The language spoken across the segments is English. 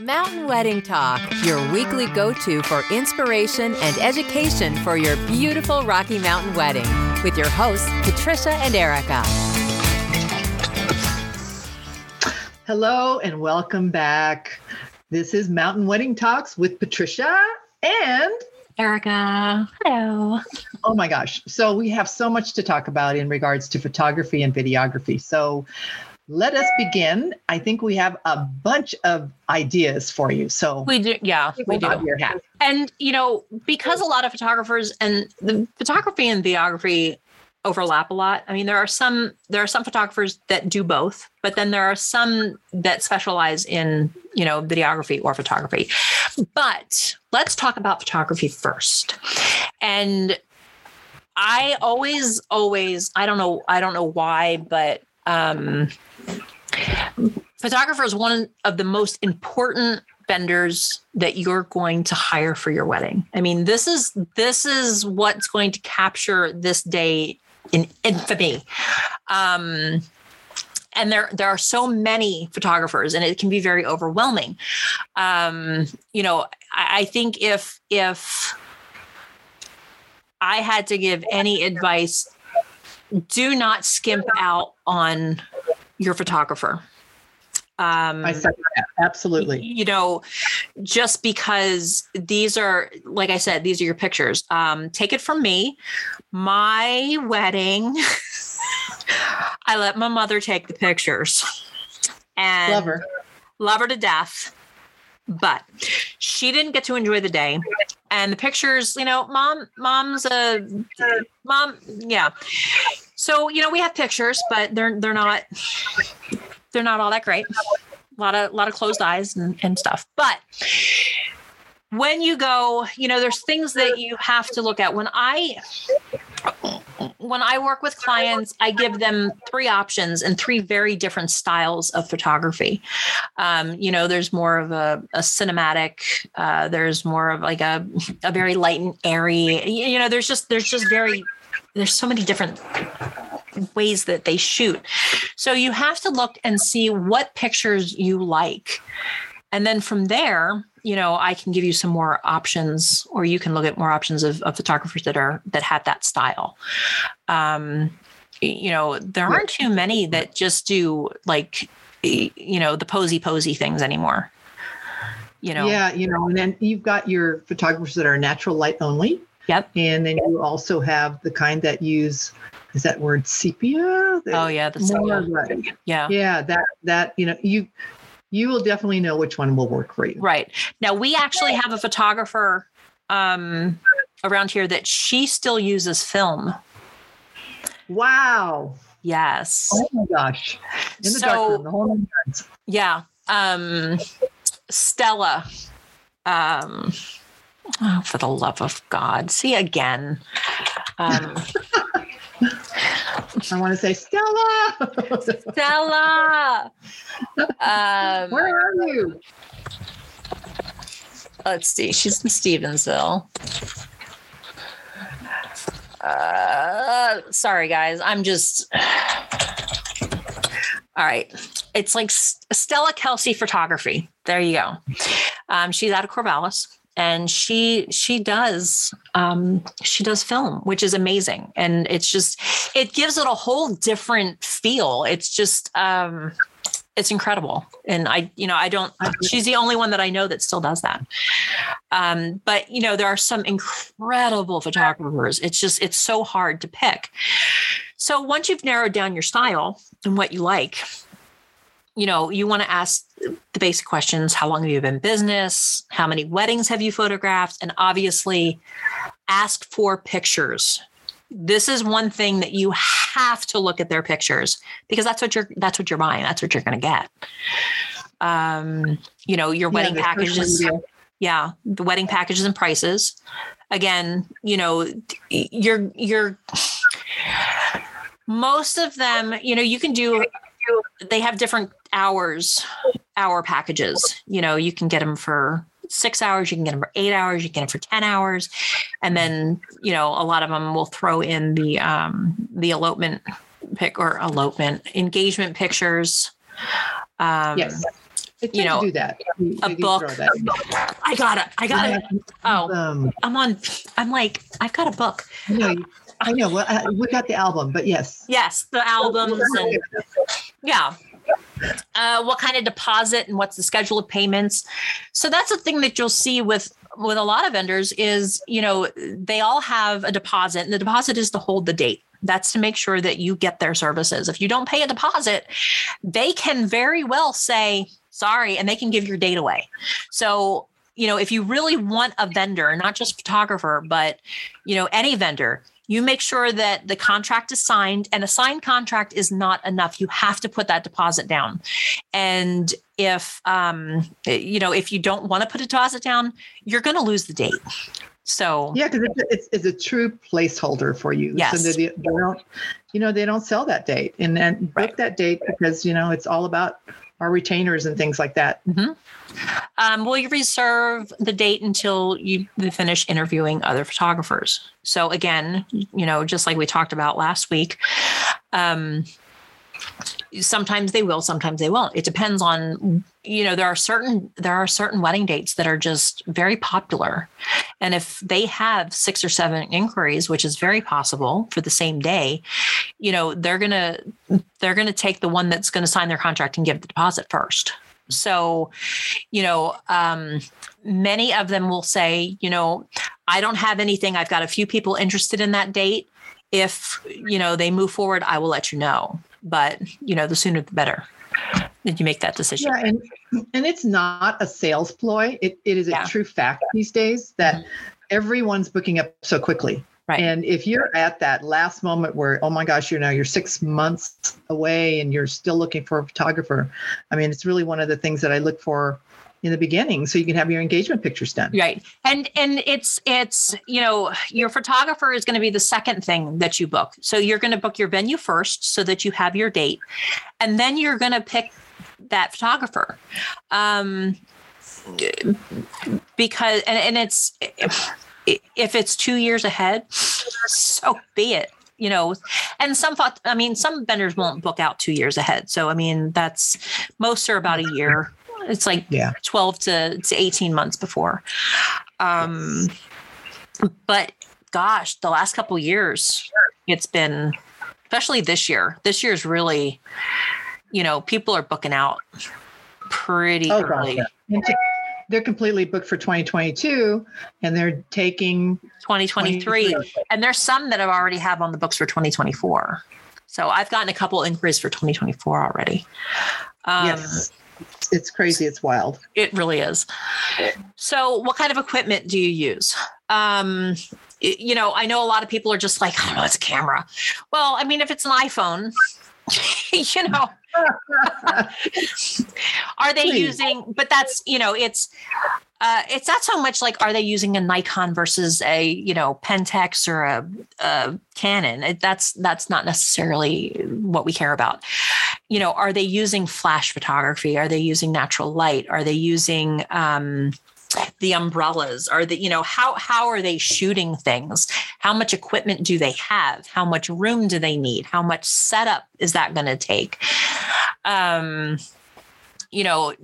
Mountain Wedding Talk, your weekly go to for inspiration and education for your beautiful Rocky Mountain wedding, with your hosts, Patricia and Erica. Hello, and welcome back. This is Mountain Wedding Talks with Patricia and Erica. Hello. Oh my gosh. So, we have so much to talk about in regards to photography and videography. So, let us begin. I think we have a bunch of ideas for you. So we do, yeah, we do. And you know, because a lot of photographers and the photography and videography overlap a lot. I mean, there are some there are some photographers that do both, but then there are some that specialize in you know videography or photography. But let's talk about photography first. And I always, always, I don't know, I don't know why, but um, photographer is one of the most important vendors that you're going to hire for your wedding. I mean, this is this is what's going to capture this day in infamy. Um, and there there are so many photographers and it can be very overwhelming um, you know I, I think if if i had to give any advice do not skimp out on your photographer. Um, I said that. Absolutely. You know, just because these are, like I said, these are your pictures. Um, take it from me. My wedding, I let my mother take the pictures and love her, love her to death. But she didn't get to enjoy the day. And the pictures, you know, mom, mom's a mom, yeah. So, you know, we have pictures, but they're they're not they're not all that great. A lot of a lot of closed eyes and, and stuff. But when you go, you know, there's things that you have to look at. When I when I work with clients, I give them three options and three very different styles of photography. Um, you know, there's more of a, a cinematic. Uh, there's more of like a a very light and airy. You know, there's just there's just very there's so many different ways that they shoot. So you have to look and see what pictures you like. And then from there, you know, I can give you some more options, or you can look at more options of, of photographers that are that have that style. Um, you know, there aren't too many that just do like, you know, the posy posy things anymore. You know, yeah, you know, and then you've got your photographers that are natural light only. Yep. And then you also have the kind that use is that word sepia? oh yeah, the sepia. Yeah. Yeah, that that you know, you you will definitely know which one will work for you. Right. Now we actually have a photographer um around here that she still uses film. Wow. Yes. Oh my gosh. In the so, dark the whole Yeah. Um Stella. Um Oh, for the love of God. See again. Um, I want to say, Stella. Stella. Um, Where are you? Let's see. She's in Stevensville. Uh, sorry, guys. I'm just. All right. It's like Stella Kelsey Photography. There you go. Um, she's out of Corvallis and she she does um, she does film which is amazing. And it's just it gives it a whole different feel. It's just um, it's incredible. And i you know i don't she's the only one that i know that still does that. Um, but you know there are some incredible photographers. It's just it's so hard to pick. So once you've narrowed down your style and what you like you know, you want to ask the basic questions how long have you been in business? How many weddings have you photographed? And obviously, ask for pictures. This is one thing that you have to look at their pictures because that's what you're that's what you're buying. That's what you're going to get. Um, you know, your wedding yeah, packages. Yeah, the wedding packages and prices. Again, you know, you're you're most of them, you know, you can do they have different hours, hour packages. You know, you can get them for six hours, you can get them for eight hours, you can get them for 10 hours. And then, you know, a lot of them will throw in the um the elopement pick or elopement engagement pictures. Um yes. You know, do that. They- a do book. that. I got it. I got it. Oh, Um, I'm on. I'm like, I've got a book. I know. I know. Well, I- we got the album, but yes. Yes, the albums and yeah. Uh, what kind of deposit and what's the schedule of payments? So that's the thing that you'll see with with a lot of vendors is you know they all have a deposit and the deposit is to hold the date. That's to make sure that you get their services. If you don't pay a deposit, they can very well say sorry and they can give your date away. So you know if you really want a vendor, not just photographer, but you know any vendor, you make sure that the contract is signed and a signed contract is not enough you have to put that deposit down and if um you know if you don't want to put a deposit down you're going to lose the date so Yeah, because it's, it's, it's a true placeholder for you. Yes. So they, they don't, you know, they don't sell that date and then book Right. that date because, you know, it's all about our retainers and things like that. um, will you reserve the date until you finish interviewing other photographers? So again you know just like we talked about last week um, sometimes they will sometimes they won't. It depends on you know there are certain there are certain wedding dates that are just very popular. And if they have six or seven inquiries which is very possible for the same day you know they're going to they're going to take the one that's going to sign their contract and give the deposit first. So you know um many of them will say you know i don't have anything. I've got a few people interested in that date. If you know they move forward i will let you know. But you know the sooner the better that you make that decision Yeah, and and it's not a sales ploy. It it is a Yeah. true fact these days that everyone's booking up so quickly. Right. And if you're at that last moment where, oh my gosh, you know, you're six months away and you're still looking for a photographer, I mean, it's really one of the things that I look for in the beginning, so you can have your engagement pictures done. right. And and it's it's you know your photographer is going to be the second thing that you book. So you're going to book your venue first so that you have your date. And then you're going to pick that photographer. Um because and, and it's if it's two years ahead so be it you know. And some thought i mean some vendors won't book out two years ahead. So i mean that's most are about a year it's like Yeah. 12 to, to 18 months before um but gosh the last couple years it's been especially this year this year's really you know people are booking out pretty Oh, gosh, early yeah. They're completely booked for 2022 and they're taking 2023 and there's some that I've already have on the books for 2024 so i've gotten a couple inquiries for 2024 already um yes. It's crazy. It's wild. It really is. So, what kind of equipment do you use? Um, you know, I know a lot of people are just like, I don't know, it's a camera. Well, I mean, if it's an iPhone, you know, are they Please. using? But that's you know, it's uh, it's not so much like are they using a Nikon versus a you know Pentax or a, a Canon. It, that's that's not necessarily what we care about. You know, are they using flash photography? Are they using natural light? Are they using um, the umbrellas? Are they you know how how are they shooting things? How much equipment do they have? How much room do they need? How much setup is that going to take? Um, you know,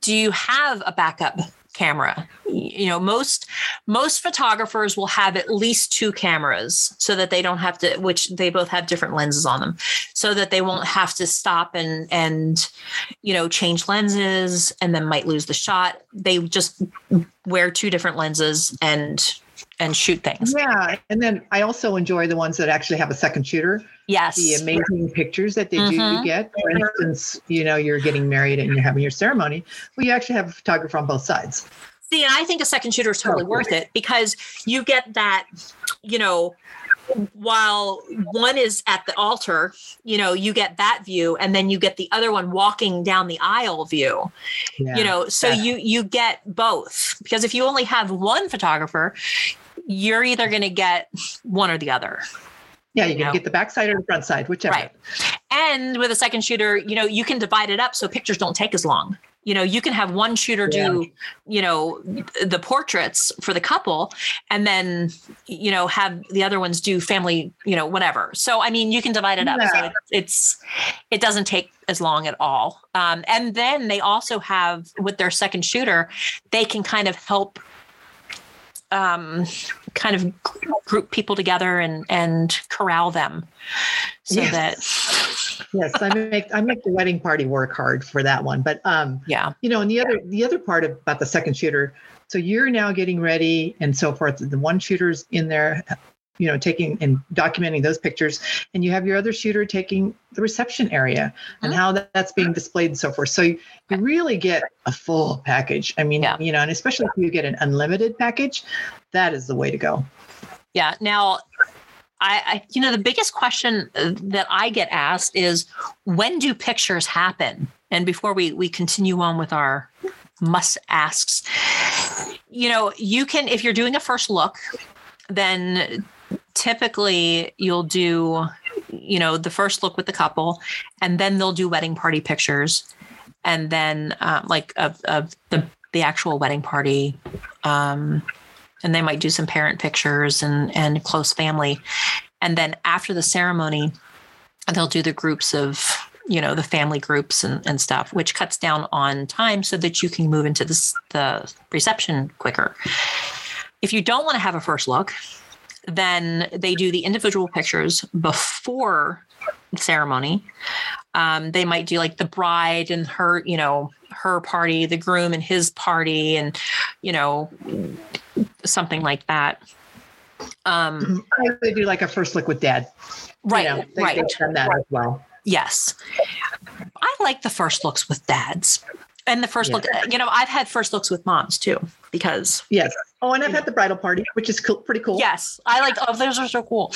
do you have a backup camera? You know most most photographers will have at least two cameras so that they don't have to which they both have different lenses on them so that they won't have to stop and and you know change lenses and then might lose the shot. They just wear two different lenses and and shoot things Yeah. And then I also enjoy the ones that actually have a second shooter. yes The amazing pictures that they do Mhm. you get. For instance, you know, you're getting married and you're having your ceremony. Well, you actually have a photographer on both sides. See, and I think a second shooter is totally worth it because you get that, you know, while one is at the altar, you know, you get that view, and then you get the other one walking down the aisle view. Yeah. You know, so Yeah. you you get both because if you only have one photographer, you're either going to get one or the other. yeah, you can know. get the back side or the front side, whichever. Right. And with a second shooter, you know, you can divide it up so pictures don't take as long. you know you can have one shooter do you know the portraits for the couple and then you know have the other ones do family you know whatever so i mean you can divide it up so it, it's it doesn't take as long at all um, and then they also have with their second shooter they can kind of help um, kind of group people together and and corral them so Yes. that yes, I make I make the wedding party work hard for that one. But um, yeah you know, and the other the other part about the second shooter, so you're now getting ready and so forth. The one shooter's in there, you know, taking and documenting those pictures, and you have your other shooter taking the reception area and Mhm. how that, that's being displayed and so forth. So you, you really get a full package. I mean, Yeah. you know, and especially if you get an unlimited package, that is the way to go. Yeah. Now, I, I, you know, the biggest question uh, that I get asked is when do pictures happen? And before we we continue on with our must asks, you know, you can if you're doing a first look, then typically you'll do, you know, the first look with the couple, and then they'll do wedding party pictures, and then uh, like of of the the actual wedding party. Um, and they might do some parent pictures and and close family and then after the ceremony they'll do the groups of you know the family groups and, and stuff which cuts down on time so that you can move into this, the reception quicker if you don't want to have a first look then they do the individual pictures before the ceremony. Um, they might do like the bride and her you know her party the groom and his party and you know something like that. Um They do like a first look with dad. you right know, they, right. done that as well. yes. I like the first looks with dads and the first Yeah. look you know i've had first looks with moms too because Yes. Oh, and I've had the bridal party, which is cool, pretty cool. yes i like oh those are so cool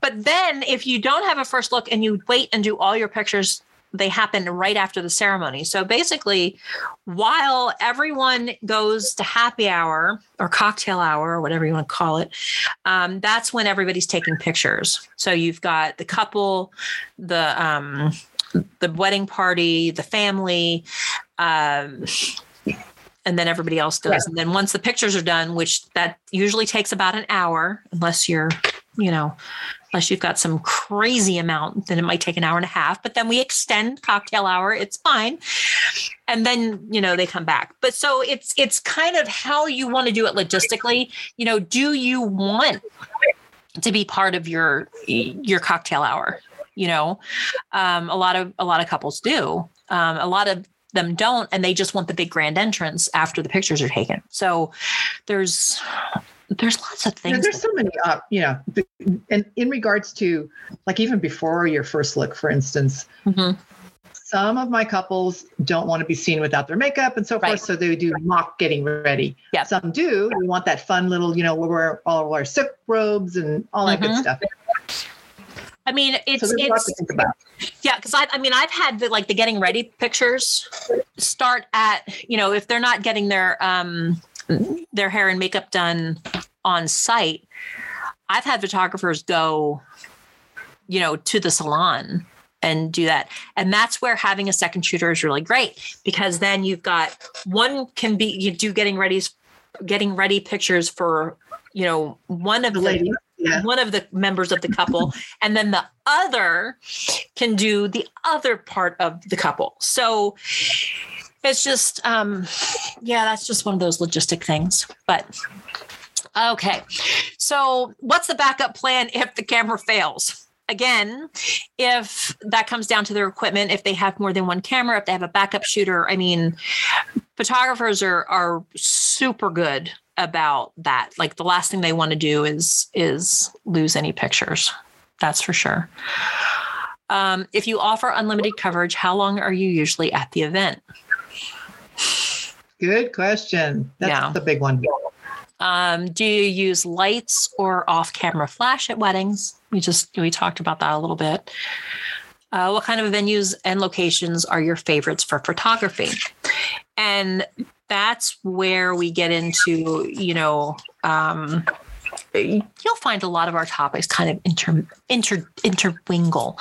but then if you don't have a first look and you wait and do all your pictures they happen right after the ceremony so basically while everyone goes to happy hour or cocktail hour or whatever you want to call it um, that's when everybody's taking pictures so you've got the couple the um, the wedding party the family um, and then everybody else goes. Right. and then once the pictures are done which that usually takes about an hour unless you're you know unless you've got some crazy amount then it might take an hour and a half. But then we extend cocktail hour it's fine. And then you know they come back. But so it's it's kind of how you want to do it logistically. You know do you want to be part of your your cocktail hour you know um, a lot of a lot of couples do um, a lot of them don't and they just want the big grand entrance after the pictures are taken so there's there's lots of things there's so many, uh, you know, and in regards to like even before your first look, for instance, Mhm. some of my couples don't want to be seen without their makeup and so Right. forth. So they do mock getting ready. Yeah. Some do. We want that fun little, you know, we'll wear all our silk robes and all that Mhm. good stuff. I mean it's So it's think about. Yeah, because I, I mean, I've had the like the getting ready pictures start at you know if they're not getting their um their hair and makeup done on site, I've had photographers go, you know, to the salon and do that, and that's where having a second shooter is really great because then you've got one can be you do getting ready getting ready pictures for you know one of The the lady. Yeah. one of the members of the couple and then the other can do the other part of the couple. So it's just um yeah that's just one of those logistic things but okay. So what's the backup plan if the camera fails? Again if that comes down to their equipment if they have more than one camera if they have a backup shooter i mean photographers are are super good about that like the last thing they want to do is is lose any pictures that's for sure um, if you offer unlimited coverage how long are you usually at the event Good question. That's Yeah. the big one. um, do you use lights or off-camera flash at weddings we just we talked about that a little bit uh, what kind of venues and locations are your favorites for photography and that's where we get into you know um, you'll find a lot of our topics kind of inter, inter interwingle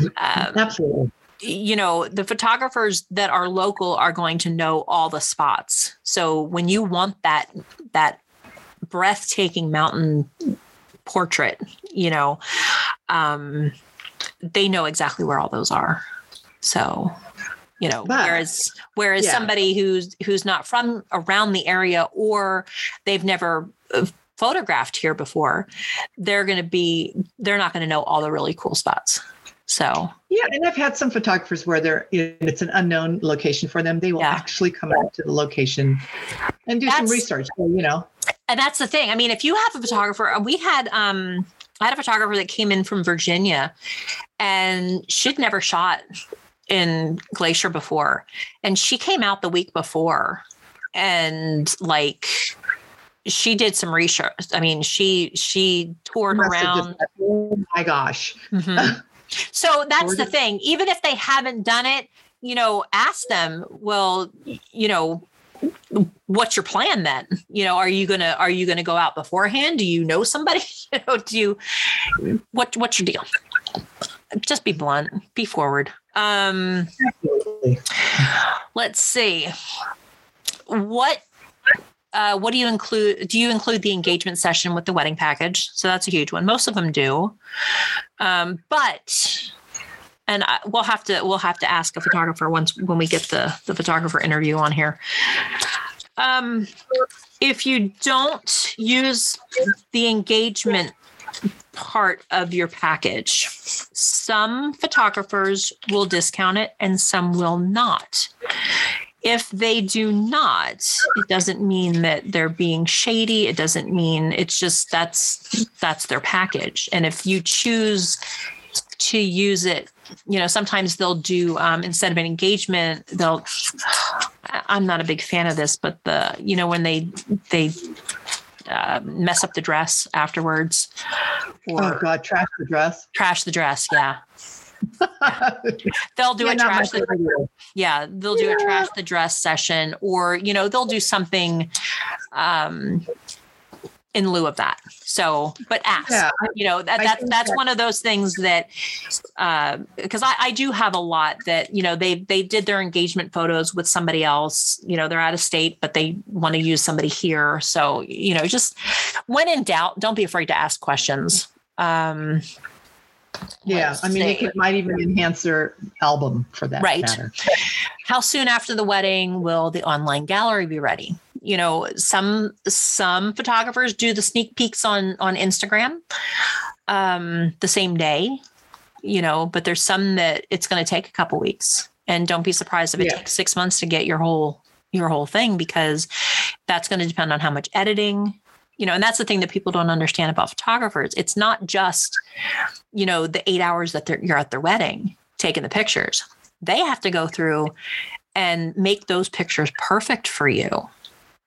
um, Absolutely. you know, the photographers that are local are going to know all the spots. So when you want that that breathtaking mountain portrait, you know, um, they know exactly where all those are. So, you know, But- whereas whereas yeah. somebody who's who's not from around the area or they've never uh, photographed here before, they're going to be they're not going to know all the really cool spots. So, Yeah, and I've had some photographers where they're it's an unknown location for them. They will Yeah. actually come out to the location and do some research. So, you know, and that's the thing. I mean, if you have a photographer, we had um I had a photographer that came in from Virginia and she'd never shot in Glacier before. And she came out the week before and like she did some research. I mean, she she toured around. oh my gosh. Mhm. So that's the thing. Even if they haven't done it, you know, ask them, well, you know, what's your plan then? You know, are you gonna are you gonna go out beforehand? Do you know somebody? You know, do you what what's your deal? Just be blunt, be forward. Um Absolutely. let's see. What uh, what do you include? Do you include the engagement session with the wedding package? So that's a huge one. Most of them do, um, but and I, we'll have to we'll have to ask a photographer once when we get the the photographer interview on here. Um, if you don't use the engagement part of your package, some photographers will discount it and some will not. If they do not, it doesn't mean that they're being shady. It doesn't mean it's just that's that's their package. And if you choose to use it, you know, sometimes they'll do um, instead of an engagement, they'll. I'm not a big fan of this, but the you know when they they uh, mess up the dress afterwards or Oh God, trash the dress. trash the dress, yeah, they'll do Yeah, a trash the yeah they'll do a trash the dress session or you know they'll do something um in lieu of that so but ask Yeah, you know that, that's that's that- one of those things that uh because I, I do have a lot that you know they they did their engagement photos with somebody else you know they're out of state but they want to use somebody here so you know just when in doubt don't be afraid to ask questions um yeah. I mean, it could, might even enhance their album for that Right. matter. how soon after the wedding will the online gallery be ready you know some some photographers do the sneak peeks on on instagram um the same day you know but there's some that it's going to take a couple weeks. And don't be surprised if it Yeah. takes six months to get your whole your whole thing because that's going to depend on how much editing you know and that's the thing that people don't understand about photographers. It's not just you know the eight hours that they're, you're at their wedding taking the pictures. They have to go through and make those pictures perfect for you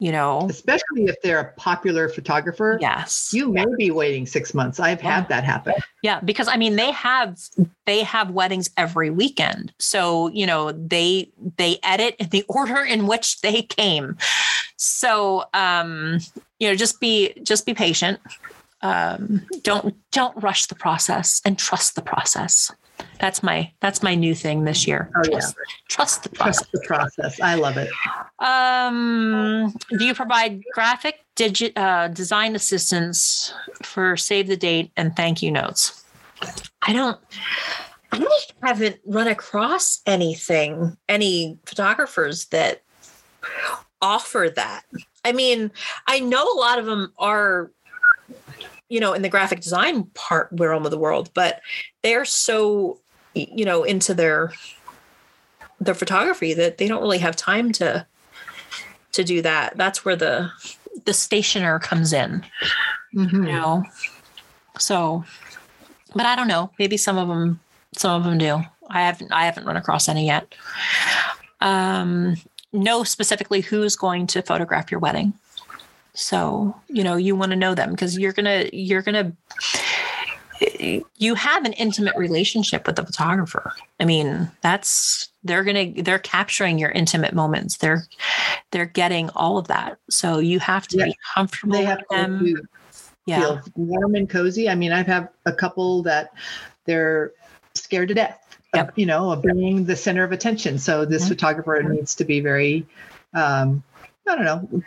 you know Especially if they're a popular photographer. yes You may be waiting six months. I've Yeah. had that happen. yeah because i mean they have they have weddings every weekend so you know they they edit in the order in which they came so um you know just be just be patient um don't don't rush the process and trust the process that's my that's my new thing this year Oh, yeah. trust, trust the process Trust the process. I love it. Um, do you provide graphic digit uh, design assistance for save the date and thank you notes? I don't. I haven't run across anything, any photographers that offer that. I mean, I know a lot of them are, you know, in the graphic design part realm of the world, but they're so, y- you know, into their their photography that they don't really have time to to do that. That's where the the stationer comes in, Mhm. you know. So, but I don't know. Maybe some of them, some of them do. I haven't, I haven't run across any yet. Um, know specifically who's going to photograph your wedding. So you know you want to know them because you're gonna, you're gonna. You have an intimate relationship with the photographer. I mean, that's they're gonna they're capturing your intimate moments. They're they're getting all of that. So you have to Yeah. be comfortable They with have to them. feel- Yeah. warm and cozy. I mean, I've had a couple that they're scared to death Yep. you know, of being the center of attention. So this Mhm. photographer needs to be very, um, I don't know,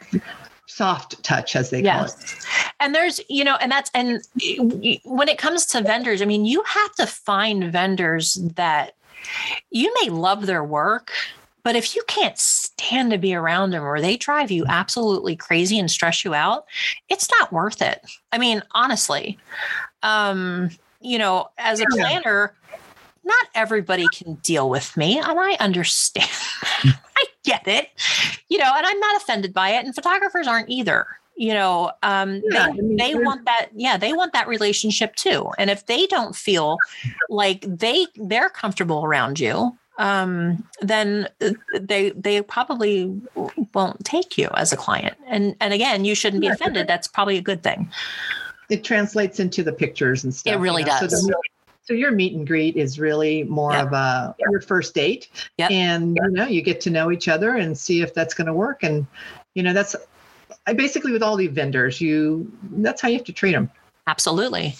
soft touch as they call it. Yes. And there's, you know, and that's, and when it comes to vendors, I mean, you have to find vendors that you may love their work, but if you can't stand to be around them or they drive you absolutely crazy and stress you out, it's not worth it. I mean, honestly, um, you know, as a planner, not everybody can deal with me, and I understand. I get it, you know, and I'm not offended by it, and photographers aren't either. You know, um, Yeah, I they, mean, they want that. Yeah, they want that relationship too. And if they don't feel like they they're comfortable around you, um, then uh, they they probably won't take you as a client. And and again, you shouldn't be offended. That's probably a good thing. It translates into the pictures and stuff. It really know, does. the, so your meet and greet is really more Yep. of a your first date, and you know you get to know each other and see if that's going to work. And you know that's I basically with all the vendors, you that's how you have to treat them. Absolutely.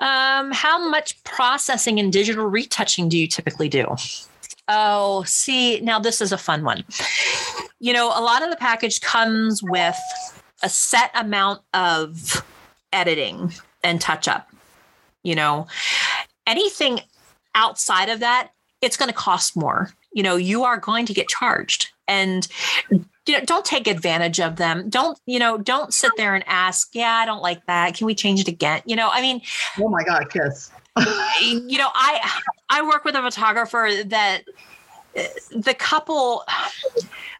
Um, how much processing and digital retouching do you typically do? Oh, see, now this is a fun one. You know, a lot of the package comes with a set amount of editing and touch up. You know, anything outside of that, it's going to cost more. You know, you are going to get charged. And you know, don't take advantage of them. Don't, you know, don't sit there and ask, yeah, I don't like that. Can we change it again? You know, I mean, Oh my God, yes. you know, I I work with a photographer that the couple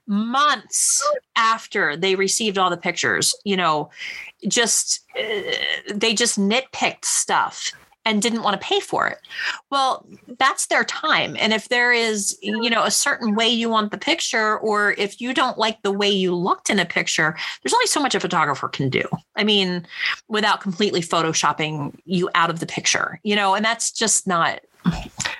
months after they received all the pictures, you know, just uh, they just nitpicked stuff and didn't want to pay for it. Well, that's their time. And if there is, you know, a certain way you want the picture, or if you don't like the way you looked in a picture, there's only so much a photographer can do. I mean, without completely photoshopping you out of the picture, you know, and that's just not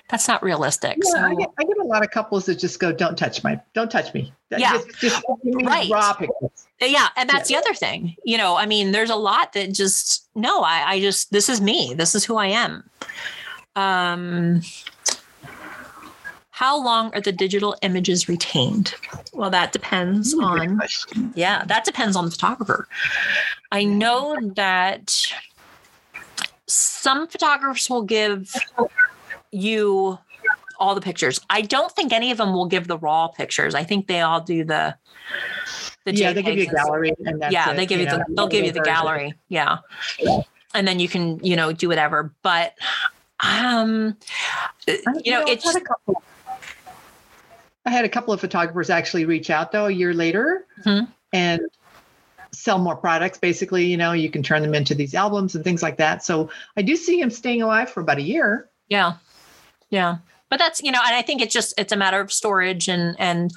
that's not realistic. Yeah, so I, get, I get a lot of couples that just go, "Don't touch my, don't touch me." That- Yeah. just, just Right. raw pictures. yeah, and that's the other thing. You know, I mean, there's a lot that just no, I, I just this is me. This is who I am. Um how long are the digital images retained? Well, that depends on Yeah, that depends on the photographer. I know that some photographers will give you all the pictures. I don't think any of them will give the raw pictures. I think they all do the the yeah, they give you a JPEGs gallery, yeah, it, they give you, know, the they'll give you the version. gallery. Yeah. Yeah. And then you can, you know, do whatever. But um you know, I it's had a couple. I had a couple of photographers actually reach out though a year later Mhm. and sell more products. Basically, you know, you can turn them into these albums and things like that. So I do see him staying alive for about a year. Yeah. Yeah. But that's, you know, and I think it's just it's a matter of storage and and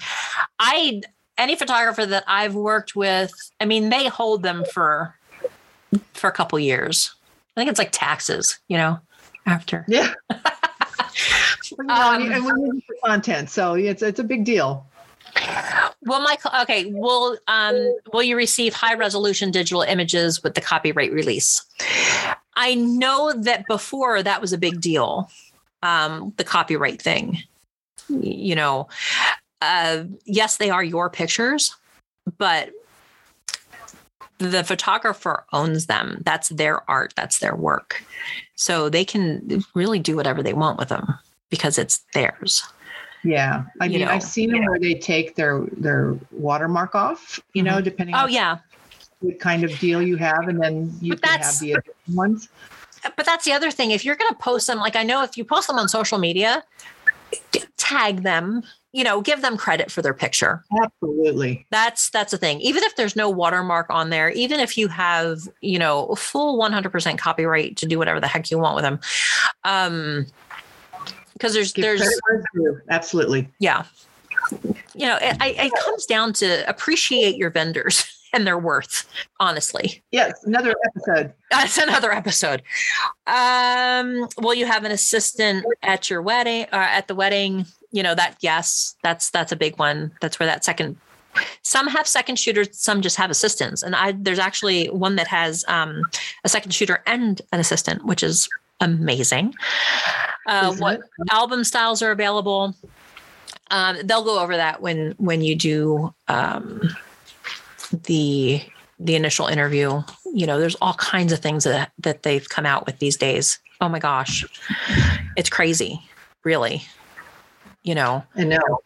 I any photographer that I've worked with, I mean, they hold them for for a couple years. I think it's like taxes, you know, after. Yeah. You know, and- Um, and we use it for content, so it's it's a big deal. Well, Michael, okay, will um will you receive high resolution digital images with the copyright release? I know that before that was a big deal. Um, the copyright thing. You know, uh yes, they are your pictures, but the photographer owns them. That's their art, that's their work. So they can really do whatever they want with them because it's theirs. Yeah, I You mean, know. I've seen them where they take their their watermark off. You know, depending Oh on yeah, what kind of deal you have, and then you But can have the ones. But that's the other thing. If you're going to post them, like I know if you post them on social media, tag them, you know, give them credit for their picture. Absolutely. That's that's the thing. Even if there's no watermark on there, even if you have, you know, full 100% copyright to do whatever the heck you want with them. Um because there's Give there's credit where it's due. Absolutely. yeah. You know, it, I- it comes down to appreciate your vendors and their worth, honestly. Yes, another episode. That's another episode. Um, will you have an assistant at your wedding or at the wedding? You know, that yes, that's that's a big one. That's where that second some have second shooters, some just have assistants. And I there's actually one that has um a second shooter and an assistant, which is amazing. Uh, what album styles are available? Um, they'll go over that when when you do um, the the initial interview. You know, there's all kinds of things that that they've come out with these days. Oh my gosh, it's crazy, really. You know, I know.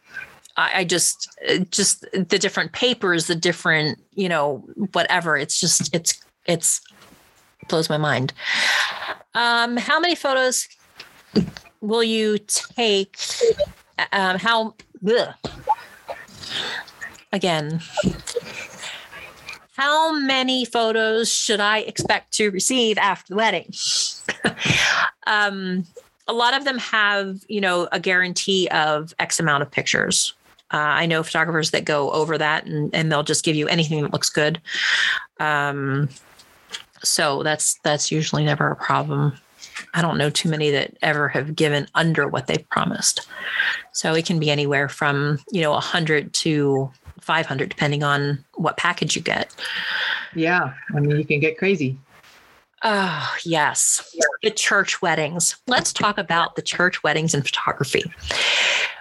I, I just uh, just the different papers, the different you know whatever. It's just it's it's blows my mind. Um, how many photos will you take? Um, how ugh. again? How many photos should I expect to receive after the wedding? um, a lot of them have, you know, a guarantee of X amount of pictures. Uh, I know photographers that go over that and, and they'll just give you anything that looks good. Um, so that's that's usually never a problem. I don't know too many that ever have given under what they've promised. So it can be anywhere from you know 100 to 500 depending on what package you get. Yeah. I mean, you can get crazy. Oh, yes. The church weddings. Let's talk about the church weddings and photography.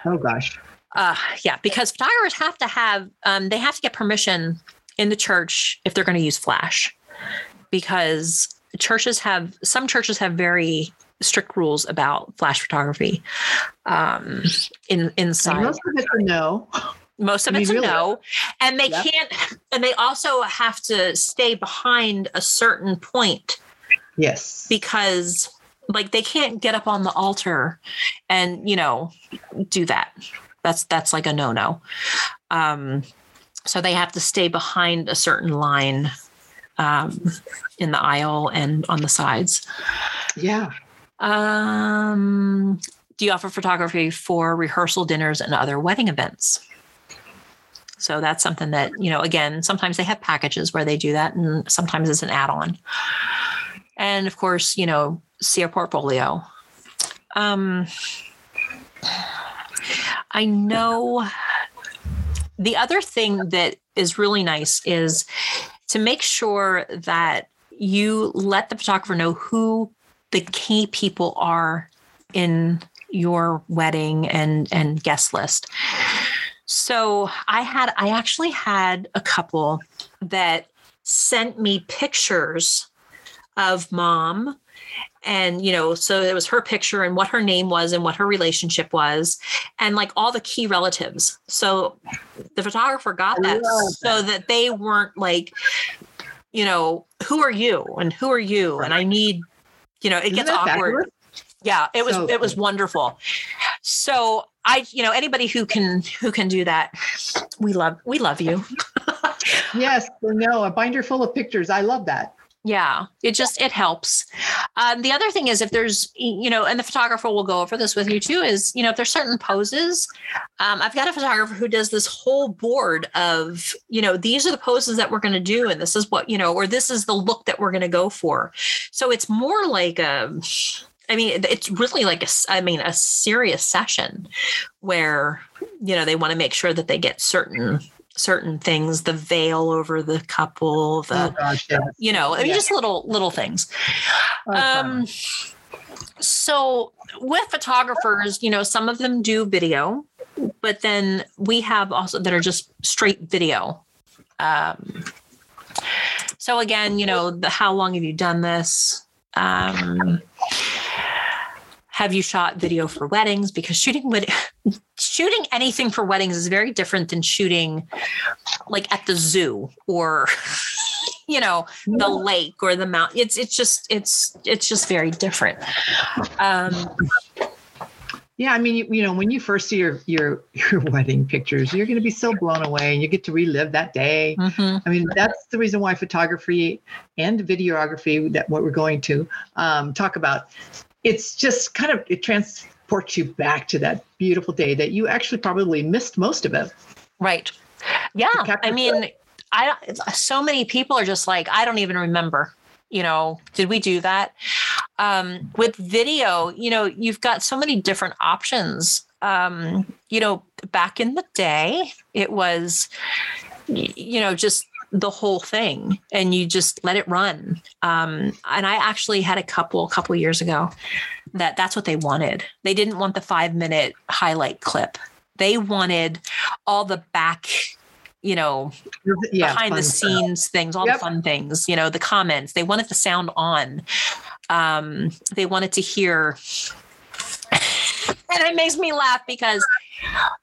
Oh gosh. Uh, yeah, because photographers have to have, um, they have to get permission in the church if they're going to use flash, because churches have, some churches have very strict rules about flash photography um, in inside. most of it's a no. Most of I mean, it's a really. no. And they Yep. can't, and they also have to stay behind a certain point Yes. because like they can't get up on the altar and you know do that that's that's like a no-no um so they have to stay behind a certain line um in the aisle and on the sides Yeah. um do you offer photography for rehearsal dinners and other wedding events so that's something that you know again sometimes they have packages where they do that and sometimes it's an add-on. And of course you know see a portfolio. Um i know the other thing that is really nice is to make sure that you let the photographer know who the key people are in your wedding and and guest list so i had i actually had a couple that sent me pictures of mom and you know so it was her picture and what her name was and what her relationship was and like all the key relatives. So the photographer got I that so that. they weren't like you know who are you? And who are you? And i need you know it Isn't gets awkward. fabulous? yeah it was So it was wonderful. So i you know anybody who can who can do that we love we love you Yes. No, a binder full of pictures. I love that. Yeah, it just it helps. Um, the other thing is if there's you know, and the photographer will go over this with you too. Is you know if there's certain poses, um, I've got a photographer who does this whole board of you know these are the poses that we're going to do, and this is what you know, or this is the look that we're going to go for. So it's more like a. I mean, it's really like a, I mean, a serious session where, you know, they want to make sure that they get certain, certain things, the veil over the couple, the, oh gosh. You know, I mean, just little little things. Oh, Um, so with photographers, you know, some of them do video, but then we have also that are just straight video. Um, so again, you know, the how long have you done this? Um, have you shot video for weddings? Because shooting shooting anything for weddings is very different than shooting like at the zoo or you know the lake or the mountain it's it's just it's it's just very different um Yeah, I mean, you, you know, when you first see your your your wedding pictures, you're going to be so blown away, and you get to relive that day. mhm. I mean, that's the reason why photography and videography that what we're going to um, talk about. It's just kind of it transports you back to that beautiful day that you actually probably missed most of it. right. Yeah i mean i so many people are just like i don't even remember you know? Did we do that? Um with video you know you've got so many different options. Um you know back in the day it was you know just the whole thing and you just let it run. Um, and I actually had a couple, a couple years ago that that's what they wanted. They didn't want the five minute highlight clip. They wanted all the back you know, yeah, behind the scenes stuff. things, all yep. the fun things, you know, the comments. They wanted the sound on. Um, they wanted to hear. and it makes me laugh because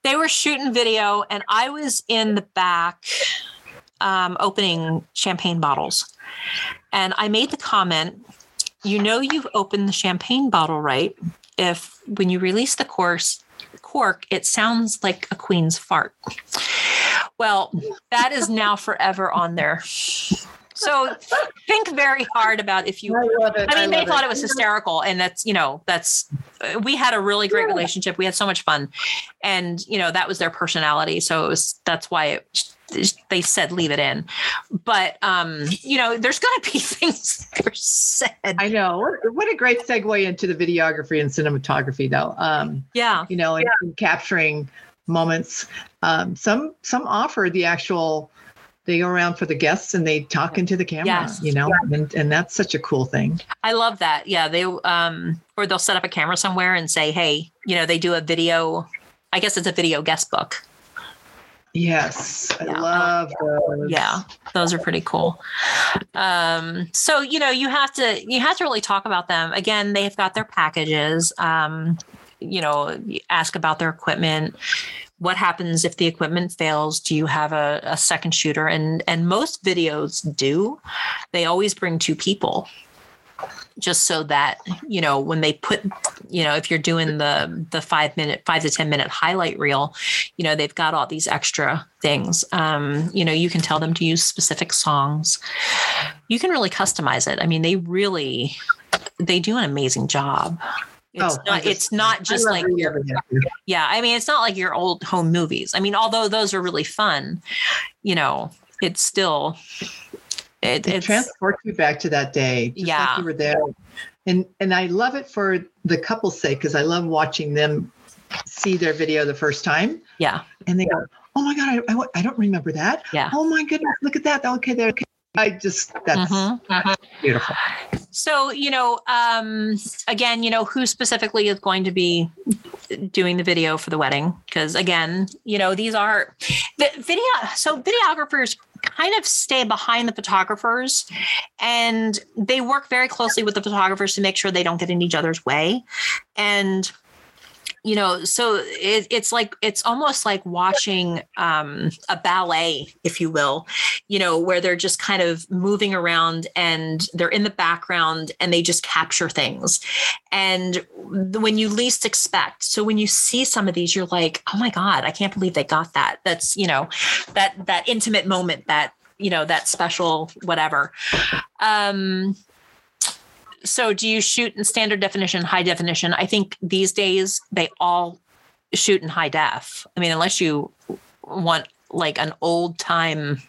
they were shooting video and I was in the back um, opening champagne bottles. And I made the comment, you know, you've opened the champagne bottle, right? If when you release the course, cork, it sounds like a queen's fart. Well, that is now forever on there. So think very hard about if you. I, I mean, I they thought it. it was hysterical, and that's you know that's we had a really great relationship. We had so much fun, and you know that was their personality. So it was that's why it they said leave it in. But um, you know, there's going to be things that are said. I know. What a great segue into the videography and cinematography, though. Um, yeah. You know, yeah. capturing moments. Um, some some offer the actual. They go around for the guests and they talk into the camera, yes. you know, yeah. and, and that's such a cool thing. I love that. Yeah. They, um, or they'll set up a camera somewhere and say, Hey, you know, they do a video, I guess it's a video guest book Yes, I yeah. love those. Yeah, those are pretty cool. Um, so you know, you have to you have to really talk about them. Again, they've got their packages. Um, you know, ask about their equipment. What happens if the equipment fails? Do you have a, a second shooter? And and most videos do. They always bring two people just so that you know when they put you know if you're doing the the five minute five to ten minute highlight reel you know they've got all these extra things. Um, you know you can tell them to use specific songs. You can really customize it. I mean they really they do an amazing job. It's oh, not just, it's not just like your, yeah i mean it's not like your old home movies. I mean although those are really fun you know it's still it, it transports you back to that day. yeah. Like you were there. And and I love it for the couple's sake because I love watching them see their video the first time. Yeah. And they go, oh my God, I, I, I don't remember that. Yeah. Oh my goodness, look at that. Okay, there. Okay. I just, that's mm-hmm. mm-hmm. beautiful. So, you know, um, again, you know, who specifically is going to be doing the video for the wedding? Because again, you know, these are the video. So videographers kind of stay behind the photographers and they work very closely with the photographers to make sure they don't get in each other's way. And you know so it, it's like it's almost like watching um, a ballet if you will you know where they're just kind of moving around and they're in the background and they just capture things. And when you least expect so when you see some of these you're like oh my god i can't believe they got that. That's you know that that intimate moment that you know that special whatever. Um so do you shoot in standard definition, high definition? I think these days they all shoot in high def. I mean, unless you want like an old time,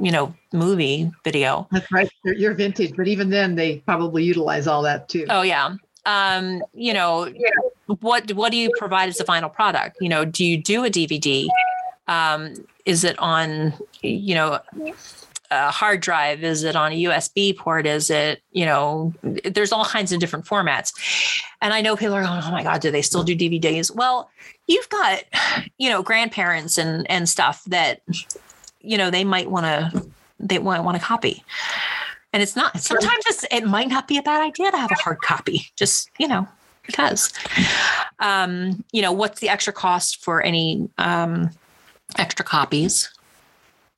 you know, movie video. That's right. You're vintage, but even then they probably utilize all that too. Oh yeah. Um, you know, yeah. what what do you provide as the final product? You know, do you do a DVD? Um, is it on, you know, a hard drive? Is it on a USB port? Is it, you know, there's all kinds of different formats. And I know people are going, oh my God, do they still do DVDs? Well, you've got, you know, grandparents and and stuff that, you know, they might want to they might want to copy. And it's not sometimes it's, it might not be a bad idea to have a hard copy, just, you know, because um, you know, what's the extra cost for any um extra copies?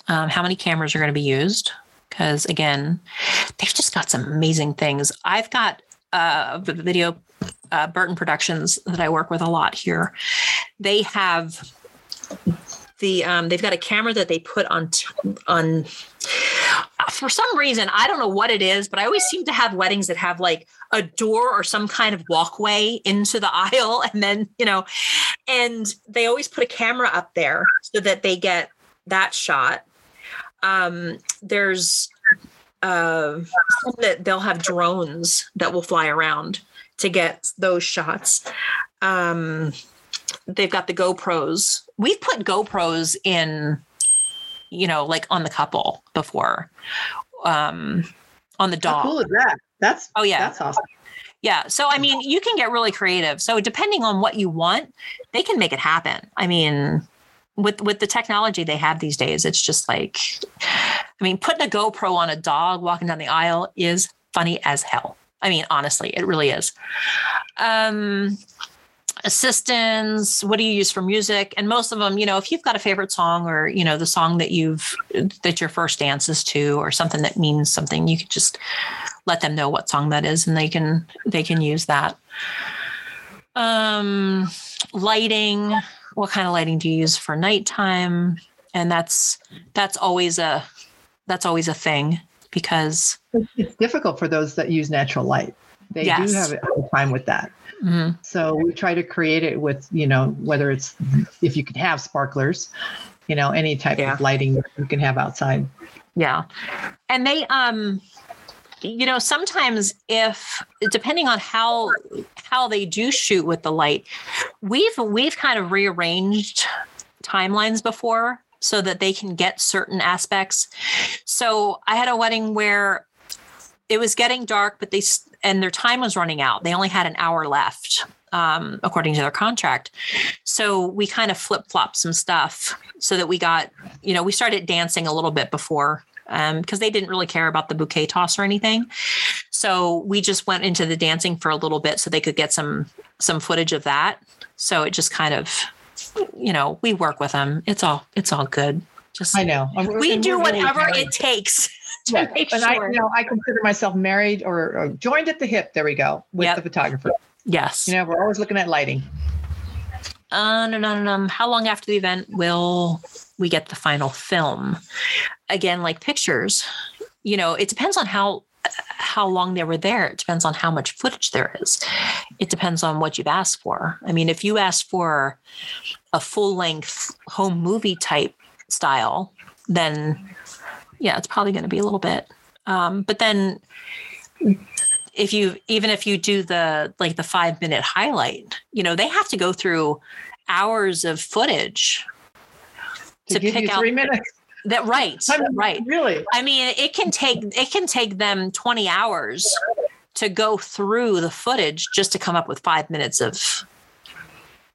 Um, how many cameras are going to be used. Because again, they've just got some amazing things. I've got uh, the video uh, Burton Productions that I work with a lot here. They have the um, they've got a camera that they put on t- on for some reason i don't know what it is but i always seem to have weddings that have like a door or some kind of walkway into the aisle and then you know and they always put a camera up there so that they get that shot um, there's uh, that they'll have drones that will fly around to get those shots. Um, they've got the GoPros. We've put GoPros in you know, like on the couple before, um, on the How dog. cool is that? That's Oh, yeah. that's awesome. Yeah. So, I mean, you can get really creative. So, depending on what you want, they can make it happen. I mean, with with the technology they have these days, it's just like, I mean, putting a GoPro on a dog walking down the aisle is funny as hell. I mean, honestly, it really is. Um, assistants what do you use for music and most of them you know if you've got a favorite song or you know the song that you've that your first dances to or something that means something you could just let them know what song that is and they can they can use that um lighting what kind of lighting do you use for nighttime and that's that's always a that's always a thing because It's difficult for those that use natural light. They Yes. do have a time with that. mhm, So we try to create it with, you know, whether it's if you can have sparklers, you know, any type Yeah. of lighting you can have outside. Yeah. And they um you know sometimes if depending on how how they do shoot with the light we've we've kind of rearranged timelines before so that they can get certain aspects. So i had a wedding where it was getting dark but they and their time was running out. They only had an hour left um, according to their contract. So we kind of flip-flopped some stuff so that we got you know we started dancing a little bit before because they didn't really care about the bouquet toss or anything so we just went into the dancing for a little bit so they could get some some footage of that so it just kind of you know we work with them it's all it's all good just I know. And we and do really whatever it takes Yeah. And I, you know, I consider myself married or, or joined at the hip. There we go with Yep. the photographer. yes You know, we're always looking at lighting. Uh, no, no, no, no. How long after the event will we get the final film? Again, like pictures, you know, it depends on how how long they were there. It depends on how much footage there is. It depends on what you've asked for. I mean, if you ask for a full length home movie type style, then yeah, it's probably going to be a little bit. Um, but then if you even if you do the like the five minute highlight you know they have to go through hours of footage To, pick out- three minutes. that right I mean, right Really? i mean it can take it can take them 20 hours to go through the footage just to come up with five minutes of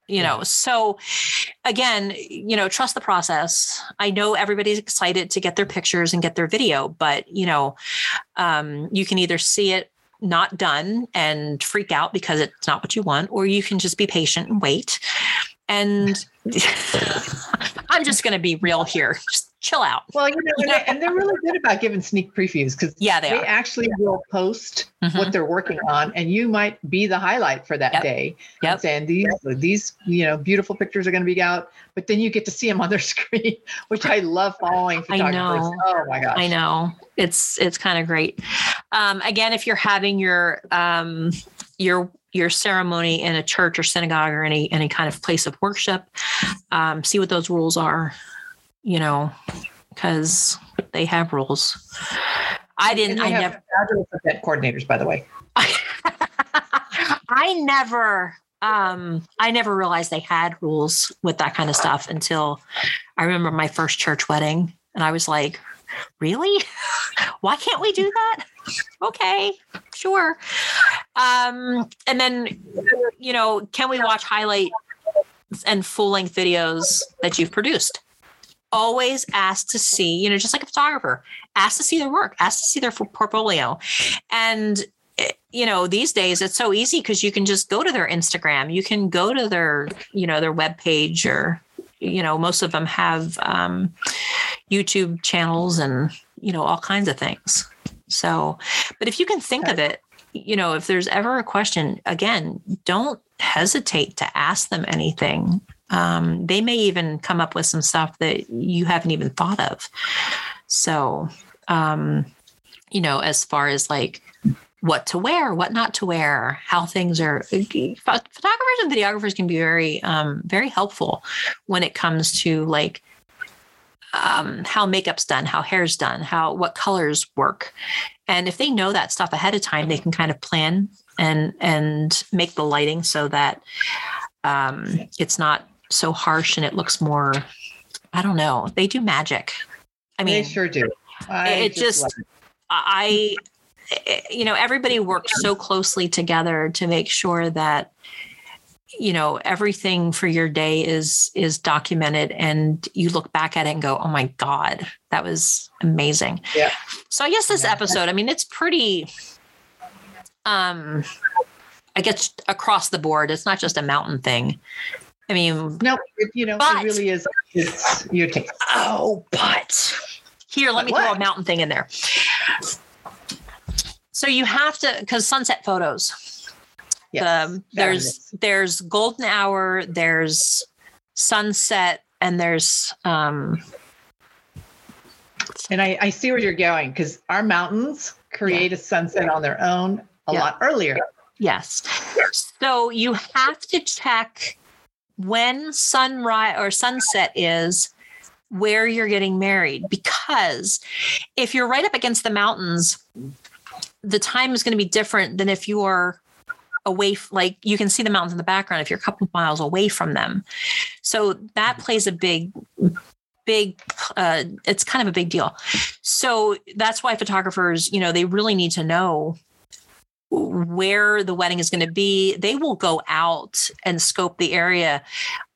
you know so again you know trust the process i know everybody's excited to get their pictures and get their video but you know um, you can either see it not done and freak out because it's not what you want or you can just be patient and wait and i'm just going to be real here just chill out Well, you know, and, they, and they're really good about giving sneak previews because Yeah, they they are. actually will post Mhm. what they're working on, and you might be the highlight for that Yep. day. Yep. Saying these these you know beautiful pictures are going to be out, but then you get to see them on their screen, which I love following I photographers. know. Oh my gosh! I know it's it's kind of great. Um, again, if you're having your um, your your ceremony in a church or synagogue or any any kind of place of worship, um, see what those rules are. You know, because they have rules. I didn't. I never. event coordinators, by the way. I never. Um, I never realized they had rules with that kind of stuff until I remember my first church wedding, and I was like, "Really? Why can't we do that?" okay, sure. Um, and then, you know, can we watch highlight and full length videos that you've produced? Always ask to see, you know, just like a photographer, ask to see their work, ask to see their portfolio. And, eh, you know, these days it's so easy because you can just go to their Instagram, you can go to their, you know, their web page or, you know, most of them have um, YouTube channels and, you know, all kinds of things. So, but if you can think of it, you know, if there's ever a question, again, don't hesitate to ask them anything. Um, they may even come up with some stuff that you haven't even thought of. So, um, you know, as far as like what to wear, what not to wear, how things are, photographers and videographers can be very, um, very helpful when it comes to like um, how makeup's done, how hair's done, how what colors work, and if they know that stuff ahead of time, they can kind of plan and and make the lighting so that um, it's not so harsh and it looks more. I don't know. They do magic. I mean, they sure do. I it just, love it. I, you know, everybody works so closely together to make sure that you know everything for your day is is documented and you look back at it and go oh my god that was amazing Yeah. so i guess this episode i mean it's pretty um i guess across the board it's not just a mountain thing i mean no, it, you know, But- it really is. It's your taste. Oh, but here, let But me throw a mountain thing in there. So you have to, because sunset photos. Yes, um, there's there's golden hour, there's sunset, and there's um, and I, I see where you're going because our mountains create a sunset on their own a Yeah. lot earlier. yes. So you have to check when sunrise or sunset is where you're getting married because if you're right up against the mountains the time is going to be different than if you're away like you can see the mountains in the background if you're a couple of miles away from them. So that plays a big big uh, it's kind of a big deal. So that's why photographers you know they really need to know where the wedding is going to be. They will go out and scope the area.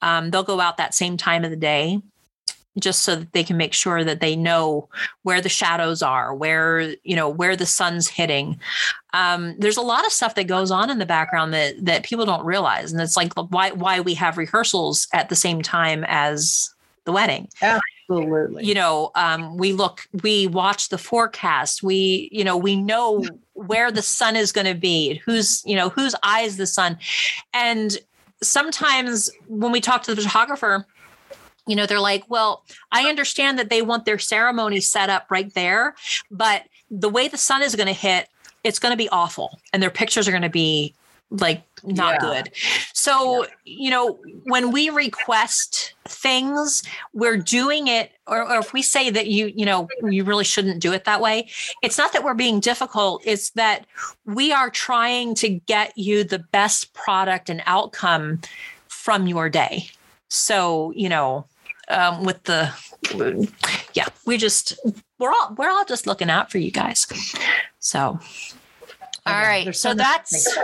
Um, they'll go out that same time of the day just so that they can make sure that they know where the shadows are where you know where the sun's hitting. Um, there's a lot of stuff that goes on in the background that that people don't realize and it's like why why we have rehearsals at the same time as the wedding. Absolutely. you know um, we look we watch the forecast. We you know we know where the sun is going to be who's you know whose eyes the sun. And sometimes when we talk to the photographer you know they're like well i understand that they want their ceremony set up right there but the way the sun is going to hit it's going to be awful and their pictures are going to be like not Yeah. good so you know when we request things we're doing it or, or if we say that you you know you really shouldn't do it that way it's not that we're being difficult it's that we are trying to get you the best product and outcome from your day so you know um, with the yeah we just we're all we're all just looking out for you guys so all Okay, right so so that's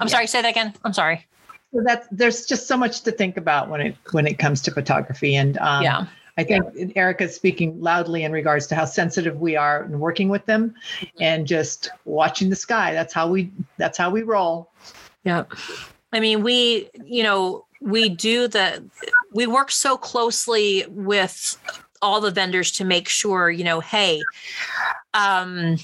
i'm Yeah. sorry say that again i'm sorry So that's there's just so much to think about when it when it comes to photography, and um, yeah I think Erica's speaking loudly in regards to how sensitive we are in working with them, and just watching the sky. That's how we that's how we roll. Yeah. I mean, we, you know, we do the, we work so closely with all the vendors to make sure, you know, hey, um,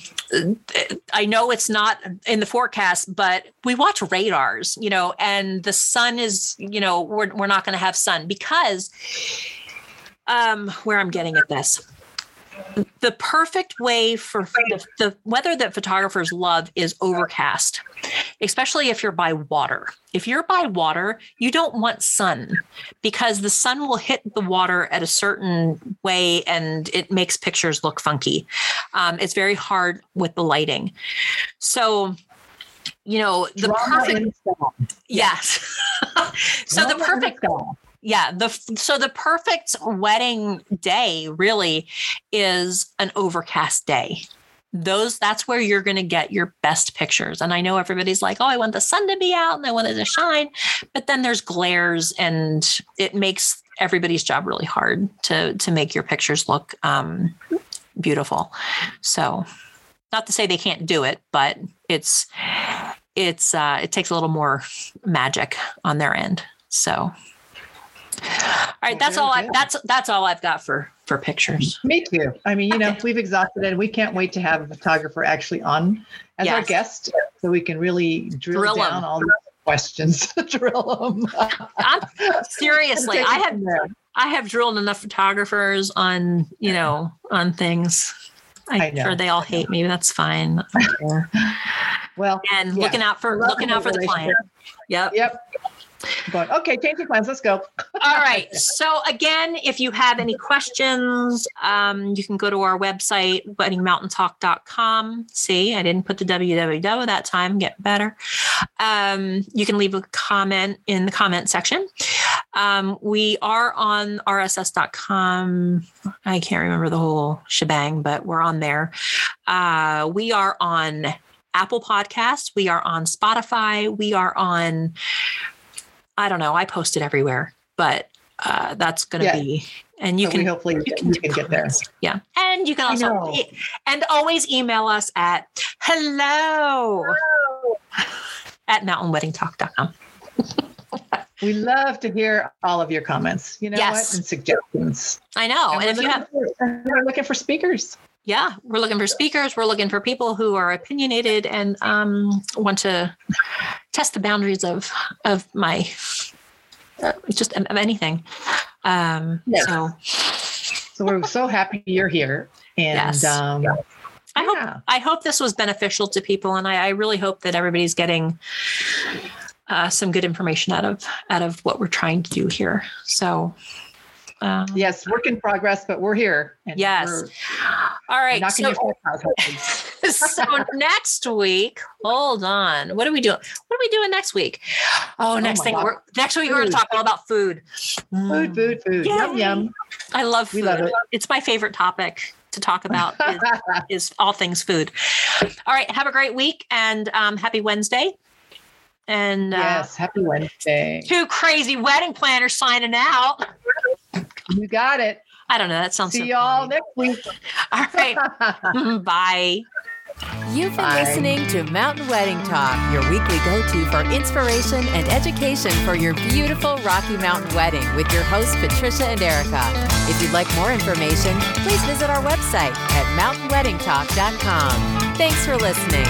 I know it's not in the forecast, but we watch radars, you know, and the sun is, you know, we're, we're not going to have sun because, um, where I'm getting at this, the perfect way for the, the weather that photographers love is overcast especially if you're by water. If you're by water, you don't want sun because the sun will hit the water at a certain way and it makes pictures look funky. Um, it's very hard with the lighting. So, you know, the Drama perfect, yes. so the Drama in perfect. Yeah the so the perfect wedding day really is an overcast day. Those that's where you're going to get your best pictures. And i know everybody's like oh i want the sun to be out and i want it to shine. But then there's glares and it makes everybody's job really hard to to make your pictures look um beautiful. So not to say they can't do it but it's it's uh it takes a little more magic on their end. So all right, that's all I, that's that's all I've got for for pictures. Me too. I mean, you know, we've exhausted it. We can't wait to have a photographer actually on as our guest so we can really drill, Drill down all the questions. drill them. I'm seriously, I have I have drilled enough photographers on, you know, on things. I I'm know. sure they all hate me. That's fine. I. Well, And Yeah. looking out for Love looking out for the client. Yep. yep. But okay, your plans. Let's go. All right. So again, if you have any questions, um, you can go to our website, weddingmountaintalk.com. See, I didn't put the www that time. Get better. Um, you can leave a comment in the comment section. Um, we are on rss.com. I can't remember the whole shebang, but we're on there. Uh, we are on Apple Podcasts. We are on Spotify. We are on, I don't know, I post it everywhere, but uh, that's going to Yeah. be, and you So can hopefully you can, get there. yeah. And you can also, and always email us at hello at mountainweddingtalk.com. We love to hear all of your comments. You know Yes. what? And suggestions. I know. And And if you have, for- we're looking for speakers. yeah, we're looking for speakers. We're looking for people who are opinionated and um, want to test the boundaries of, of my, uh, just of anything. Um, Yes. So So we're so happy you're here. And Yes. um, I hope yeah. I hope this was beneficial to people, and I, I really hope that everybody's getting uh, some good information out of out of what we're trying to do here. So, um, yes, work in progress, but we're here. Yes. we're all right. So, your face out, hopefully. so next week, hold on. What are we doing? What are we doing next week? Oh, next my thing God. we're next week we're going to talk all about food. Food, food, food. Yum, Yay. yum. I love food. Love it. It's my favorite topic to talk about. is, is all things food. All right. Have a great week and um, happy Wednesday. And uh, yes, happy Wednesday. two crazy wedding planners signing out. You got it. I don't know. That sounds See so y'all funny. next week. All right. Bye. You've been Bye. listening to Mountain Wedding Talk, your weekly go to for inspiration and education for your beautiful Rocky Mountain wedding with your hosts, Patricia and Erica. If you'd like more information, please visit our website at mountainweddingtalk.com. Thanks for listening.